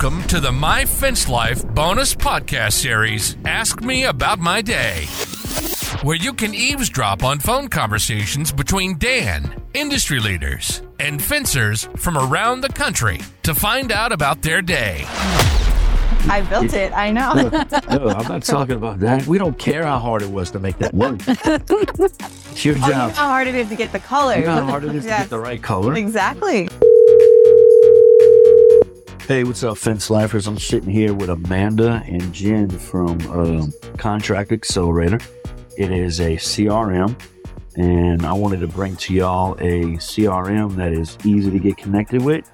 Welcome to the My Fence Life bonus podcast series, Ask Me About My Day, where you can eavesdrop on phone conversations between Dan, industry leaders, and fencers from around the country to find out about their day. I built it. I know. no, I'm not talking about that. We don't care how hard it was to make that work. it's your Oh, you know job. how hard it is to get the color. You know how hard it is to get the right color. Exactly. Hey, what's up, fence lifers? I'm sitting here with Amanda and Jen from um, Contractor Accelerator. It is a CRM, and I wanted to bring to y'all a CRM that is easy to get connected with,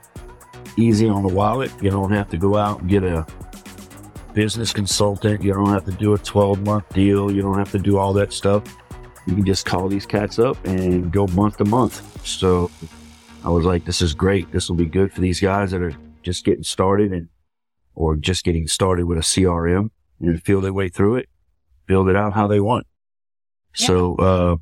easy on the wallet. You don't have to go out and get a business consultant. You don't have to do a 12 month deal. You don't have to do all that stuff. You can just call these cats up and go month to month. So I was like, this is great. This will be good for these guys that are just getting started and or just getting started with a CRM and feel their way through it, build it out how they want. So, uh,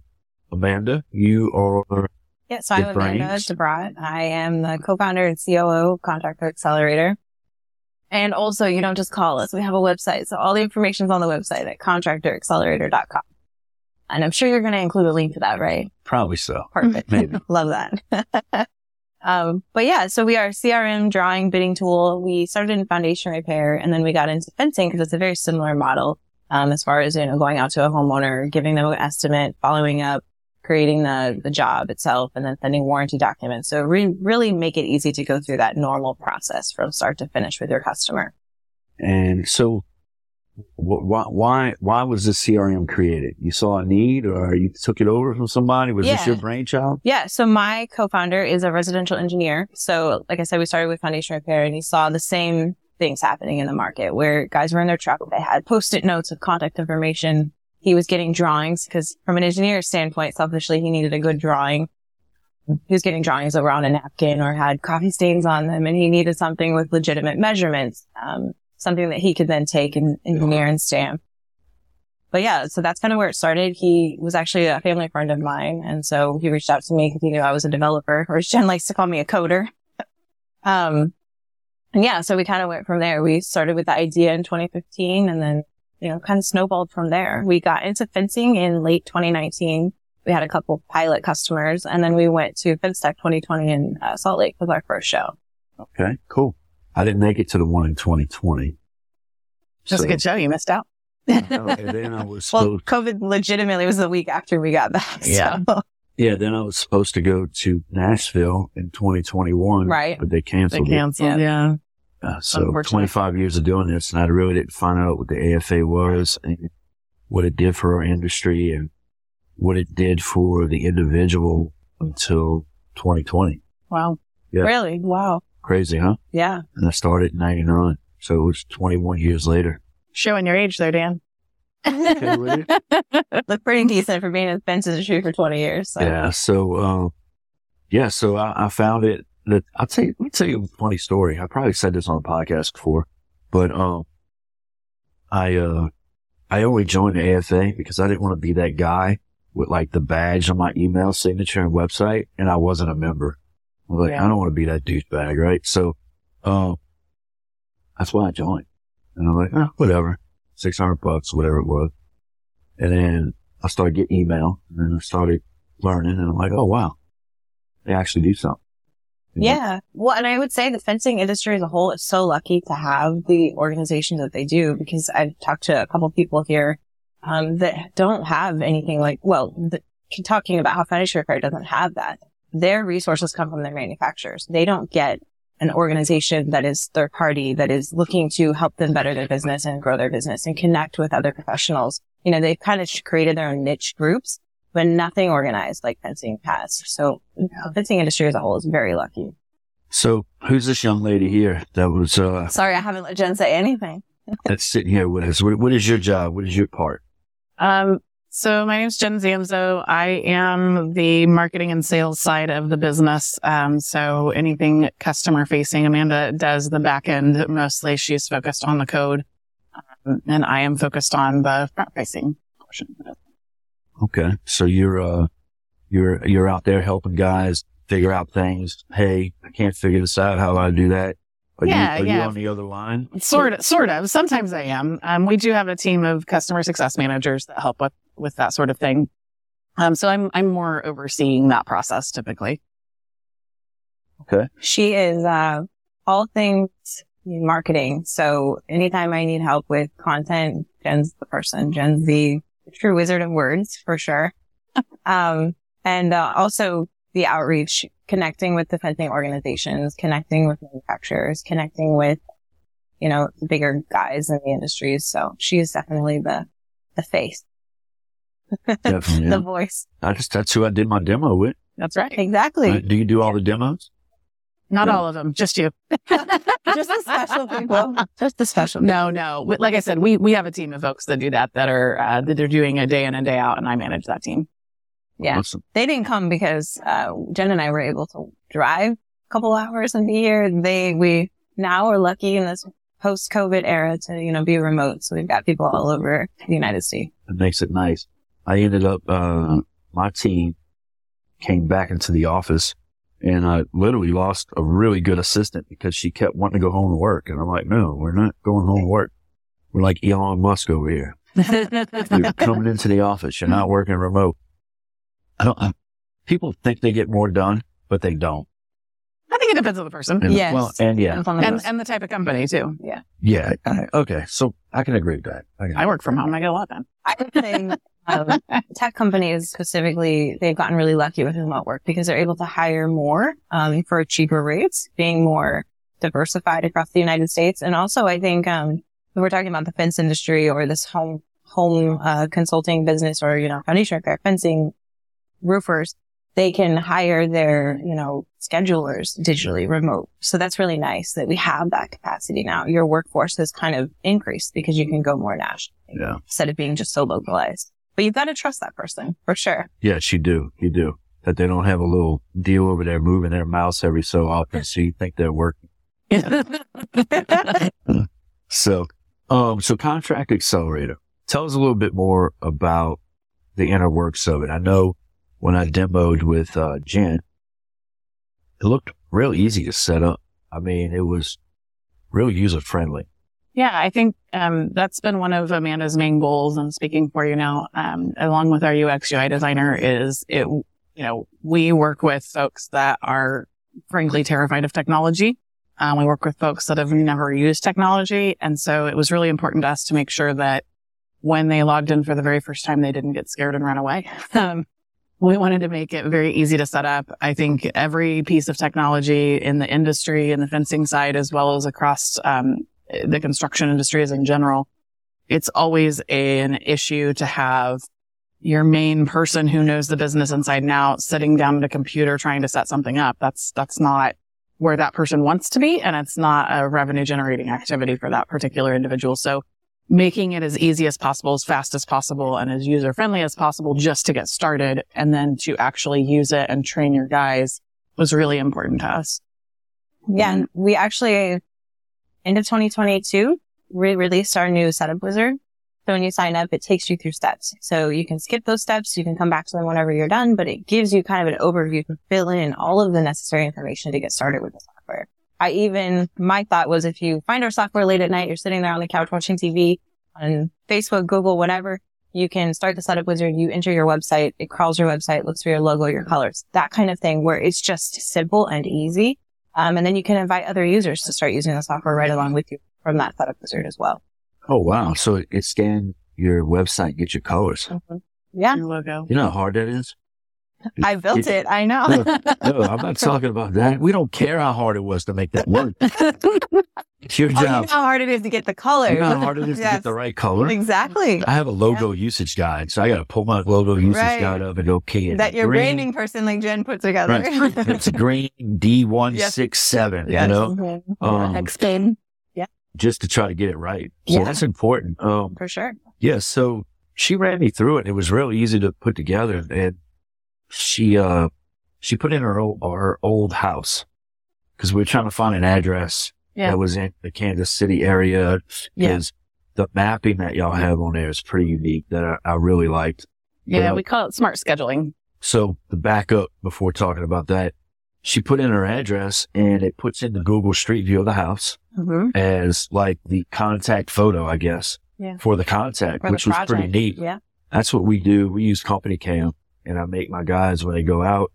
Amanda, you are Yeah, so I'm Amanda DeBrot. I am the co-founder and COO of Contractor Accelerator. And also, you don't just call us. We have a website. So all the information is on the website at contractoraccelerator.com. And I'm sure you're going to include a link to that, right? probably so. Perfect. Maybe. Love that. um, but yeah, so we are CRM drawing bidding tool. We started in foundation repair and then we got into fencing because it's a very similar model. Um, as far as, you know, going out to a homeowner, giving them an estimate, following up, creating the, the job itself and then sending warranty documents. So re- really make it easy to go through that normal process from start to finish with your customer. And so, why, why, why was this CRM created? You saw a need or you took it over from somebody? Was this your brainchild? Yeah. So my co-founder is a residential engineer. So like I said, we started with foundation repair and he saw the same things happening in the market where guys were in their truck. They had post-it notes of contact information. He was getting drawings because from an engineer's standpoint, selfishly, he needed a good drawing. He was getting drawings around a napkin or had coffee stains on them and he needed something with legitimate measurements, um, something that he could then take and engineer and stamp. But yeah, so that's kind of where it started. He was actually a family friend of mine. And so he reached out to me because he knew I was a developer, or as Jen likes to call me a coder. um, and yeah, so we kind of went from there. We started with the idea in 2015 and then, you know, kind of snowballed from there. We got into fencing in late 2019. We had a couple pilot customers and then we went to FenceTech 2020 in uh, Salt Lake with our first show. Okay, cool. I didn't make it to the one in 2020. Just So- a good show. You missed out. and then I was Well, supposed, COVID legitimately was the week after we got back. Yeah. So, yeah, then I was supposed to go to Nashville in 2021. Right. But they They canceled it. canceled. Yeah. Uh, so 25 years of doing this, and I really didn't find out what the AFA was and what it did for our industry and what it did for the individual until 2020. Wow. Yeah. really? Wow. Crazy, huh? Yeah. And I started in 99. So it was 21 years later. Showing your age there, Dan. Okay? Look pretty decent for being in the fence industry for 20 years. So. Yeah. So, um, yeah. So I, I found it that I'll tell you, let me tell you a funny story. I probably said this on the podcast before, but, um, I, uh, I only joined the AFA because I didn't want to be that guy with like the badge on my email signature and website. And I wasn't a member. I was like, Yeah. I don't want to be that douchebag. Right. So, um, that's why I joined. And I'm like, oh, whatever, 600 bucks, whatever it was. And then I started getting email and I started learning and I'm like, oh wow, they actually do something. You know? Yeah. Well, and I would say the fencing industry as a whole is so lucky to have the organizations that they do because I've talked to a couple people here um, that don't have anything like, well, the, talking about how foundation repair doesn't have that. Their resources come from their manufacturers. They don't get an organization that is third party that is looking to help them better their business and grow their business and connect with other professionals. You know, they've kind of created their own niche groups, but nothing organized like fencing has. So the fencing industry as a whole is very lucky. So who's this young lady here that was, uh, Sorry, I haven't let Jen say anything. that's sitting here with us? What, what is your job? What is your part? Um, so my name is Jen ZamZow. I am the marketing and sales side of the business. Um, so anything customer facing, Amanda does the back end mostly. She's focused on the code. Um, and I am focused on the front facing portion. Okay. So you're, uh, you're, you're out there helping guys figure out things. Hey, I can't figure this out. How do I do that? Are Yeah, you, are you on the other line? Sort of, sort of. Sometimes I am. Um, we do have a team of customer success managers that help with, with that sort of thing. Um, so I'm, I'm more overseeing that process typically. Okay. She is uh, all things marketing. So anytime I need help with content, Jen's the person. Jen's the true wizard of words for sure. um, and uh, also the outreach, connecting with the fencing organizations, connecting with manufacturers, connecting with, you know, the bigger guys in the industries. So she is definitely the the face, Definitely. the Yeah. voice. I just that's who I did my demo with. That's right. Exactly. Uh, do you do all the demos? Not Yeah. all of them, just you. Just the special people. Just the special. No, no. Like I said, we, we have a team of folks that do that, that are, uh, that they're doing a day in and day out and I manage that team. Yeah. Awesome. they didn't come because uh, Jen and I were able to drive a couple hours and be here. They we now are lucky in this post COVID era to you know be remote, so we've got people all over the United States. It makes it nice. I ended up, uh, my team came back into the office and I literally lost a really good assistant because she kept wanting to go home to work. And I'm like, no, we're not going home to work. We're like Elon Musk over here. You're coming into the office. You're not working remote. I don't, I, people think they get more done, but they don't. I think it depends on the person And, Yes. Well, and yeah, Depends the and, and the type of company too. yeah. I, okay. So I can agree with that. I I work from home. I get a lot done. I would say um, tech companies specifically, they've gotten really lucky with remote work because they're able to hire more um, for cheaper rates, being more diversified across the United States. And also, I think um, when we're talking about the fence industry or this home home uh, consulting business or you know foundation repair, fencing, roofers, they can hire their you know schedulers digitally remote. So that's really nice that we have that capacity now. Your workforce has kind of increased because you can go more national yeah. instead of being just so localized. But you've got to trust that person for sure. Yes, you do. You do. That they don't have a little deal over there moving their mouse every so often. So you think they're working. So, um, so Contractor Accelerator, tell us a little bit more about the inner works of it. I know when I demoed with, uh, Jen, it looked real easy to set up. I mean, it was real user friendly. Yeah, I think um, that's been one of Amanda's main goals. I'm speaking for you now, um, along with our UX UI designer. Is it? You know, we work with folks that are frankly terrified of technology. Um, we work with folks that have never used technology, and so it was really important to us to make sure that when they logged in for the very first time, they didn't get scared and run away. Um, we wanted to make it very easy to set up. I think every piece of technology in the industry and the fencing side, as well as across um, the construction industry as in general, it's always a, an issue to have your main person who knows the business inside and out sitting down at a computer trying to set something up. That's, that's not where that person wants to be. And it's not a revenue generating activity for that particular individual. So making it as easy as possible, as fast as possible and as user friendly as possible just to get started and then to actually use it and train your guys was really important to us. Yeah. And we actually, end of 2022, we released our new setup wizard. So when you sign up, it takes you through steps. So you can skip those steps. You can come back to them whenever you're done, but it gives you kind of an overview to fill in all of the necessary information to get started with the software. I even, my thought was if you find our software late at night, you're sitting there on the couch watching TV on Facebook, Google, whatever, you can start the setup wizard. You enter your website. It crawls your website, looks for your logo, your colors, that kind of thing where it's just simple and easy. Um, and then you can invite other users to start using the software right along with you from that setup wizard as well. Oh, wow. So it, it scanned your website, get your colors. Yeah. Your logo. You know how hard that is? I built it. I know. No, no, I'm not talking about that. We don't care how hard it was to make that work. It's your Oh, you know job. how hard it is to get the colors. You know how hard it is to get the right color? Exactly. I have a logo usage guide, so I got to pull my logo usage Right. guide up and okay. it's That your green. branding person like Jen put together. Right. it's a green D167, you know, Mhm. um, Explain. just to try to get it right. So Yeah. that's important. Um, For sure. yeah. So she ran me through it. It was real easy to put together and she, uh, she put in her old, her old house because we were trying to find an address Yeah. that was in the Kansas City area Yeah. because the mapping that y'all have on there is pretty unique that I, I really liked. Yeah, Yeah. we call it smart scheduling. So the backup before talking about that, she put in her address and it puts in the Google Street View of the house Mm-hmm. as like the contact photo, I guess, Yeah. for the contact, For the which was pretty neat. Yeah. That's what we do. We use CompanyCam and I make my guys when they go out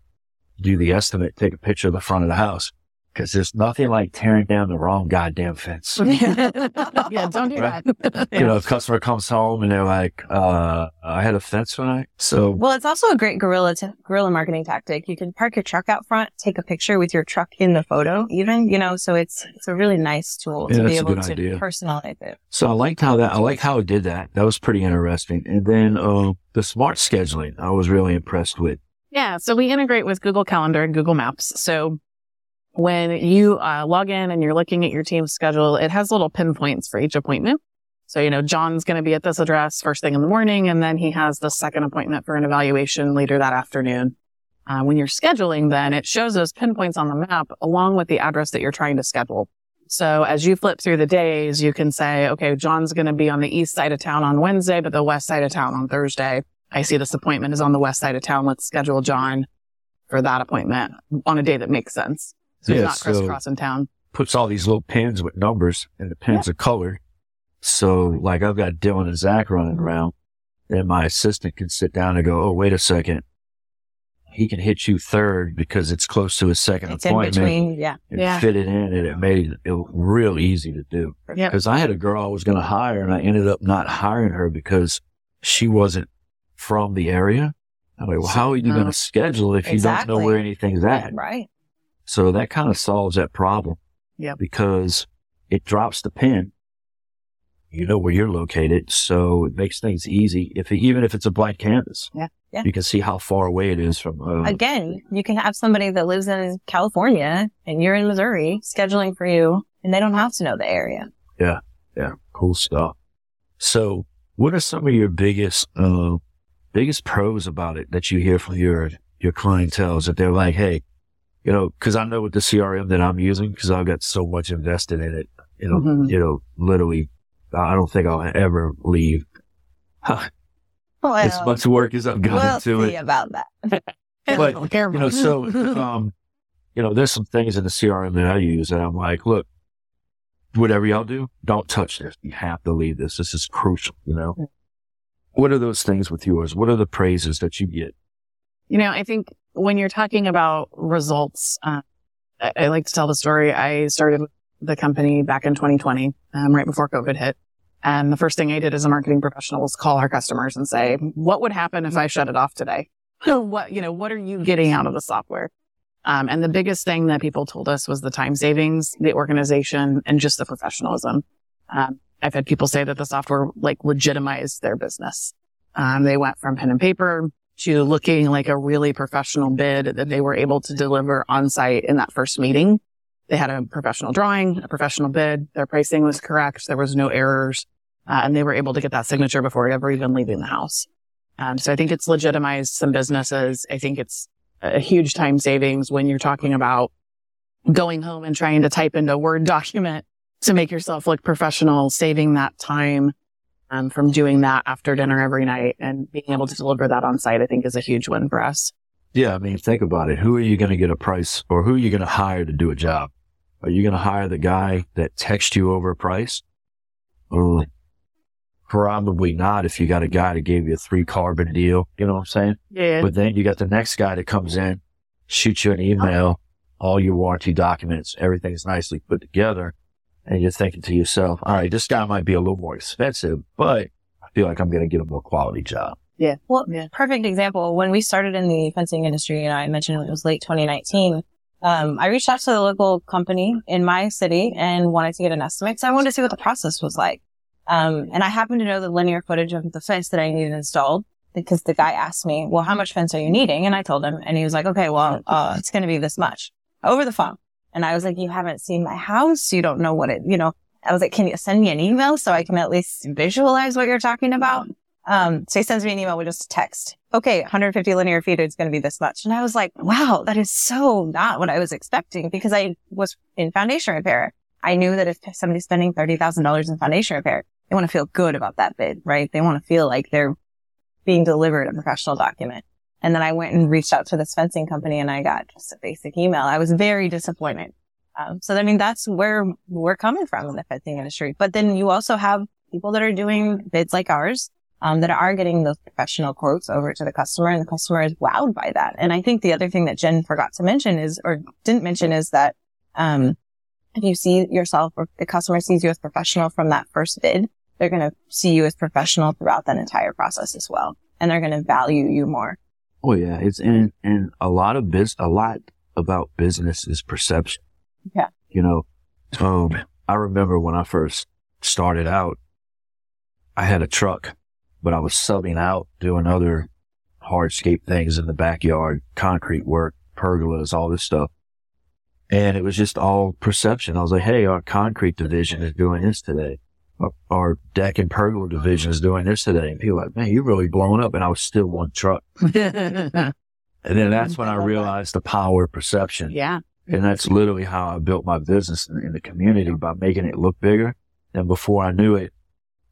do the estimate, take a picture of the front of the house. Cause there's nothing like tearing down the wrong goddamn fence. yeah, don't do Right. that. You know, if a customer comes home and they're like, uh, I had a fence when I So Well, it's also a great guerrilla t- guerrilla marketing tactic. You can park your truck out front, take a picture with your truck in the photo, even you know. So it's it's a really nice tool Yeah, to be that's a able good to idea. personalize it. So I liked how that, I like how it did that. That was pretty interesting. And then, uh, the smart scheduling, I was really impressed with. Yeah. So we integrate with Google Calendar and Google Maps. So when you uh, log in and you're looking at your team's schedule, it has little pinpoints for each appointment. So, you know, John's going to be at this address first thing in the morning, and then he has the second appointment for an evaluation later that afternoon. Uh, when you're scheduling, then it shows those pinpoints on the map along with the address that you're trying to schedule. So as you flip through the days, you can say, okay, John's going to be on the east side of town on Wednesday, but the west side of town on Thursday. I see this appointment is on the west side of town. Let's schedule John for that appointment on a day that makes sense. So Yeah, he's not so- crisscrossing town. Puts all these little pins with numbers and the pins are colored. So like I've got Dylan and Zach running around and my assistant can sit down and go, Oh, wait a second. He can hit you third because it's close to his second It's in appointment between. Yeah. and Yeah. fit it in and it made it real easy to do. Yep. Cause I had a girl I was going to hire and I ended up not hiring her because she wasn't from the area. I'm like, well, how are you No. going to schedule if you don't know where anything's at? Right. So that kind of solves that problem. Yep. Because it drops the pin. You know where you're located. So it makes things easy. If even if it's a blank canvas. Yeah. Yeah. You can see how far away it is from, uh, Again, you can have somebody that lives in California and you're in Missouri scheduling for you, and they don't have to know the area. yeah, Yeah. cool stuff. So what are some of your biggest, uh, biggest pros about it that you hear from your, your clientele that they're like, Hey, you know, cause I know with the CRM that I'm using, cause I've got so much invested in it, you know, Mhm. you know, literally, I don't think I'll ever leave. Well, as much work as I've gone we'll into see it. about that. But, You know, so, um, you know, there's some things in the CRM that I use that I'm like, look, whatever y'all do, don't touch this. You have to leave this. This is crucial, you know? What are those things with yours? What are the praises that you get? You know, I think when you're talking about results, uh, I, I like to tell the story. I started the company back in 2020, um, right before COVID hit. And the first thing I did as a marketing professional was call our customers and say, what would happen if I shut it off today? what, you know, what are you getting out of the software? Um, and the biggest thing that people told us was the time savings, the organization, and just the professionalism. Um, I've had people say that the software like legitimized their business. Um, they went from pen and paper to looking like a really professional bid that they were able to deliver on site in that first meeting. They had a professional drawing, a professional bid. Their pricing was correct. There was no errors. Uh, and they were able to get that signature before ever even leaving the house. Um, so I think it's legitimized some businesses. I think it's a huge time savings when you're talking about going home and trying to type into a Word document to make yourself look professional, saving that time um, from doing that after dinner every night and being able to deliver that on site, I think is a huge win for us. Yeah. I mean, think about it. Who are you going to get a price or who are you going to hire to do a job? Are you going to hire the guy that texts you over a price? Probably not if you got a guy that gave you a three carbon deal. You know what I'm saying? Yeah. But then you got the next guy that comes in, shoots you an email, all your warranty documents, everything's nicely put together. And you're thinking to yourself, all right, this guy might be a little more expensive, but I feel like I'm going to get a more quality job. Yeah. Well, Yeah. perfect example. When we started in the fencing industry, and I mentioned it was late 2019, um, I reached out to the local company in my city and wanted to get an estimate. So I wanted to see what the process was like. Um, and I happened to know the linear footage of the fence that I needed installed because the guy asked me, well, how much fence are you needing? And I told him, and he was like, okay, well, uh, it's going to be this much over the phone. And I was like, you haven't seen my house. You don't know what it, you know, I was like, can you send me an email so I can at least visualize what you're talking about? Um, so he sends me an email with just a text. Okay, 150 linear feet is going to be this much. And I was like, wow, that is so not what I was expecting because I was in foundation repair. I knew that if somebody's spending $30,000 in foundation repair, they want to feel good about that bid, right? They want to feel like they're being delivered a professional document. And then I went and reached out to this fencing company and I got just a basic email. I was very disappointed. Um, so I mean, that's where we're coming from in the fencing industry. But then you also have people that are doing bids like ours, um, that are getting those professional quotes over to the customer and the customer is wowed by that. And I think the other thing that Jen forgot to mention is, or didn't mention is that, um, if you see yourself or the customer sees you as professional from that first bid, they're going to see you as professional throughout that entire process as well. And they're going to value you more. Oh yeah. It's, and, and a lot of biz, a lot about business is perception. Yeah. You know, um, I remember when I first started out, I had a truck, but I was subbing out doing other hardscape things in the backyard, concrete work, pergolas, all this stuff. And it was just all perception. I was like, Hey, our concrete division is doing this today. Our, deck and pergola division is doing this today. And people were like, man, you're really blowing up. And I was still one truck. and then that's when I realized the power of perception. yeah. And that's literally how I built my business in, in the community by making it look bigger. And before I knew it,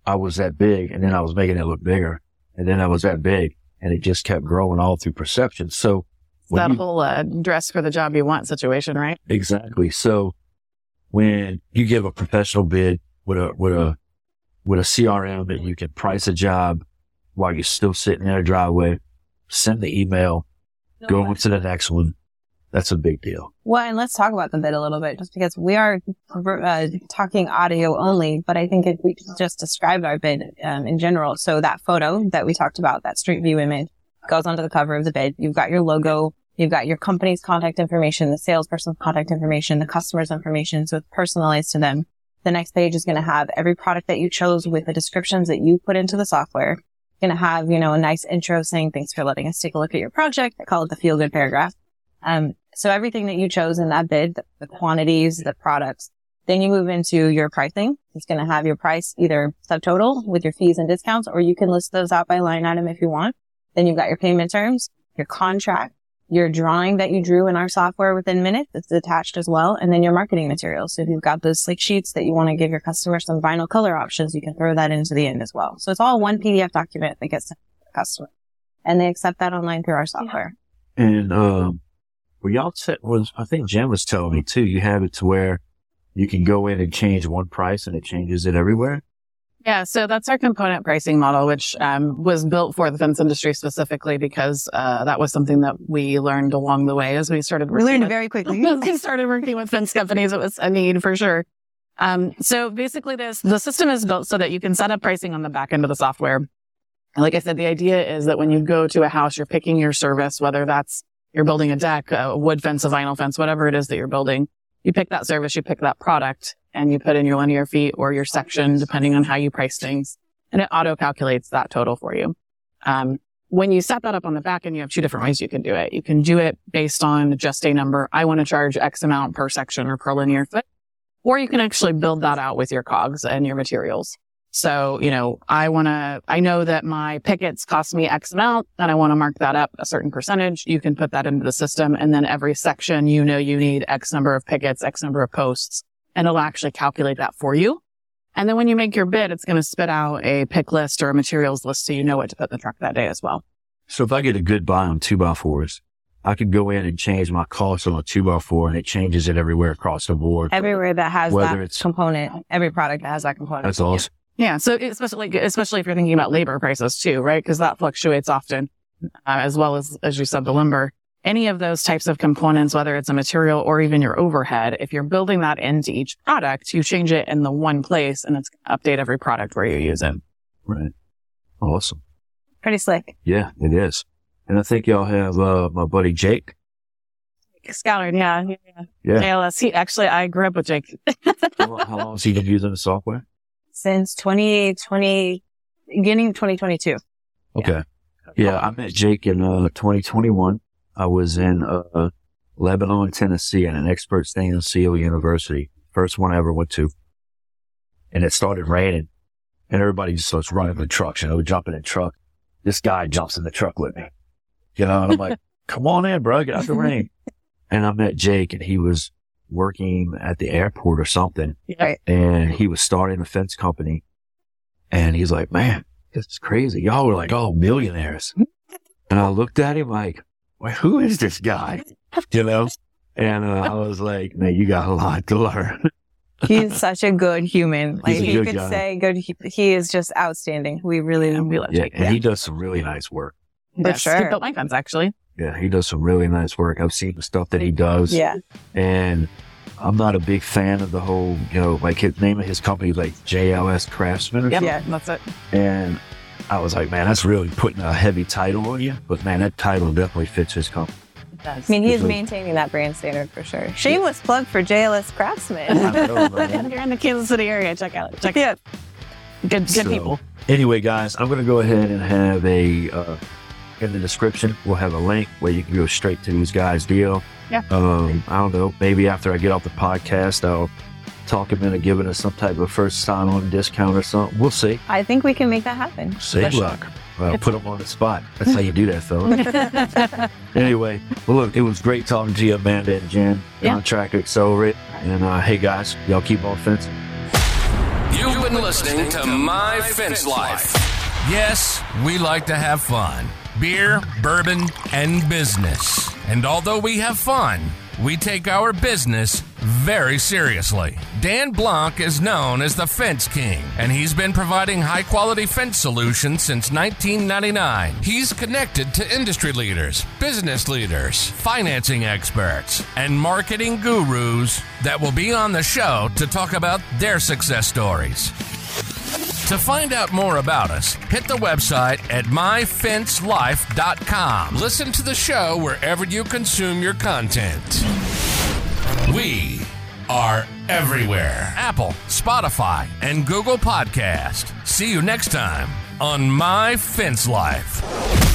I was that big and then I was making it look bigger and then I was that big and it just kept growing all through perception. So That you- whole uh, dress for the job you want situation, right? exactly. So when you give a professional bid with a, with a, with a CRM that you can price a job while you're still sitting in a driveway, send the email, go on to the next one. That's a big deal. Well, and let's talk about the bid a little bit, just because we are uh, talking audio only, but I think if we just described our bid um, in general, so that photo that we talked about, that street view image, goes onto the cover of the bid. You've got your logo, you've got your company's contact information, the salesperson's contact information, the customer's information, so it's personalized to them. The next page is going to have every product that you chose with the descriptions that you put into the software. Going to have, you know, a nice intro saying, thanks for letting us take a look at your project. I call it the feel good paragraph. Um, so everything that you chose in that bid, the, the quantities, the products, then you move into your pricing. It's going to have your price either subtotal with your fees and discounts, or you can list those out by line item if you want. Then you've got your payment terms, your contract, your drawing that you drew in our software within minutes. It's attached as well. And then your marketing materials. So if you've got those slick sheets that you want to give your customer some vinyl color options, you can throw that into the end as well. So it's all one PDF document that gets to the customer and they accept that online through our software. And, um, well, y'all said was, I think Jen was telling me too, you have it to where you can go in and change one price and it changes it everywhere. Yeah, so that's our component pricing model, which um, was built for the fence industry specifically because uh, that was something that we learned along the way as we started. We learned with- very quickly. we started working with fence companies. It was a need for sure. Um, so basically, this the system is built so that you can set up pricing on the back end of the software. Like I said, the idea is that when you go to a house, you're picking your service, whether that's you're building a deck, a wood fence, a vinyl fence, whatever it is that you're building. You pick that service, you pick that product, and you put in your linear feet or your section, depending on how you price things, and it auto calculates that total for you. Um, when you set that up on the back end, you have two different ways you can do it. You can do it based on just a number. I want to charge X amount per section or per linear foot. Or you can actually build that out with your cogs and your materials. So, you know, I want to, I know that my pickets cost me X amount and I want to mark that up a certain percentage. You can put that into the system. And then every section, you know, you need X number of pickets, X number of posts, and it'll actually calculate that for you. And then when you make your bid, it's going to spit out a pick list or a materials list so you know what to put in the truck that day as well. So if I get a good buy on two by fours, I could go in and change my cost on a two by four and it changes it everywhere across the board. Everywhere that has Whether that it's- component, every product that has that component. That's awesome. Yeah. So especially, especially if you're thinking about labor prices too, right? Cause that fluctuates often, uh, as well as, as you said, the lumber. Any of those types of components, whether it's a material or even your overhead, if you're building that into each product, you change it in the one place and it's update every product where you use it. Right. Awesome. Pretty slick. Yeah, it is. And I think y'all have, uh, my buddy Jake. Scoured. Yeah. Yeah. yeah. Yeah. ALS. He actually, I grew up with Jake. how, long- how long has he been using the software? Since 2020, beginning of 2022. Okay. Yeah, I met Jake in uh, 2021. I was in uh, Lebanon, Tennessee, at an Expert Stain & Seal university. First one I ever went to. And it started raining, and everybody just starts running the trucks. You know, jumping in the truck. This guy jumps in the truck with me. You know, and I'm like, "Come on in, bro, get out the rain." And I met Jake, and he was working at the airport or something Yeah. and he was starting a fence company. And he's like, man, this is crazy. Y'all were like, oh, millionaires. And I looked at him like, well, who is this guy? You know? And uh, I was like, man, you got a lot to learn. He's such a good human. Like you could guy. say good. He, he is just outstanding. We really And we love yeah, Jake. and he does some really nice work. For Yes, sure. He built my fence actually. Yeah, he does some really nice work. I've seen the stuff that he does. Yeah. And I'm not a big fan of the whole, you know, like his name of his company, like JLS Craftsman or Yep. Yeah. That's it. And I was like, man, that's really putting a heavy title on you. But man, that title definitely fits his company. It does. I mean, he is Mhm. maintaining that brand standard for sure. Shameless plug for JLS Craftsman. I know, if man. you're in the Kansas City area, check out check yeah. Good good So, people. Anyway, guys, I'm going to go ahead and have a, uh, in the description, we'll have a link where you can go straight to these guys' deal. Yeah. Um, I don't know. Maybe after I get off the podcast, I'll talk him into giving us some type of first sign on discount or something. We'll see. I think we can make that happen. Say luck. Well, put them on the spot. That's how you do that, fella. anyway, well, look, it was great talking to you, Amanda and Jen, Yeah. Contractor Accelerate. And uh, hey, guys, y'all keep on fencing. You've been listening to My Fence Life. Yes, we like to have fun beer, bourbon, and business. And although we have fun, we take our business very seriously. Dan Blanc is known as the Fence King, and he's been providing high quality fence solutions since 1999. He's connected to industry leaders, business leaders, financing experts, and marketing gurus that will be on the show to talk about their success stories. To find out more about us, hit the website at myfencelife.com. Listen to the show wherever you consume your content. We are everywhere Apple, Spotify, and Google Podcast. See you next time on My Fence Life.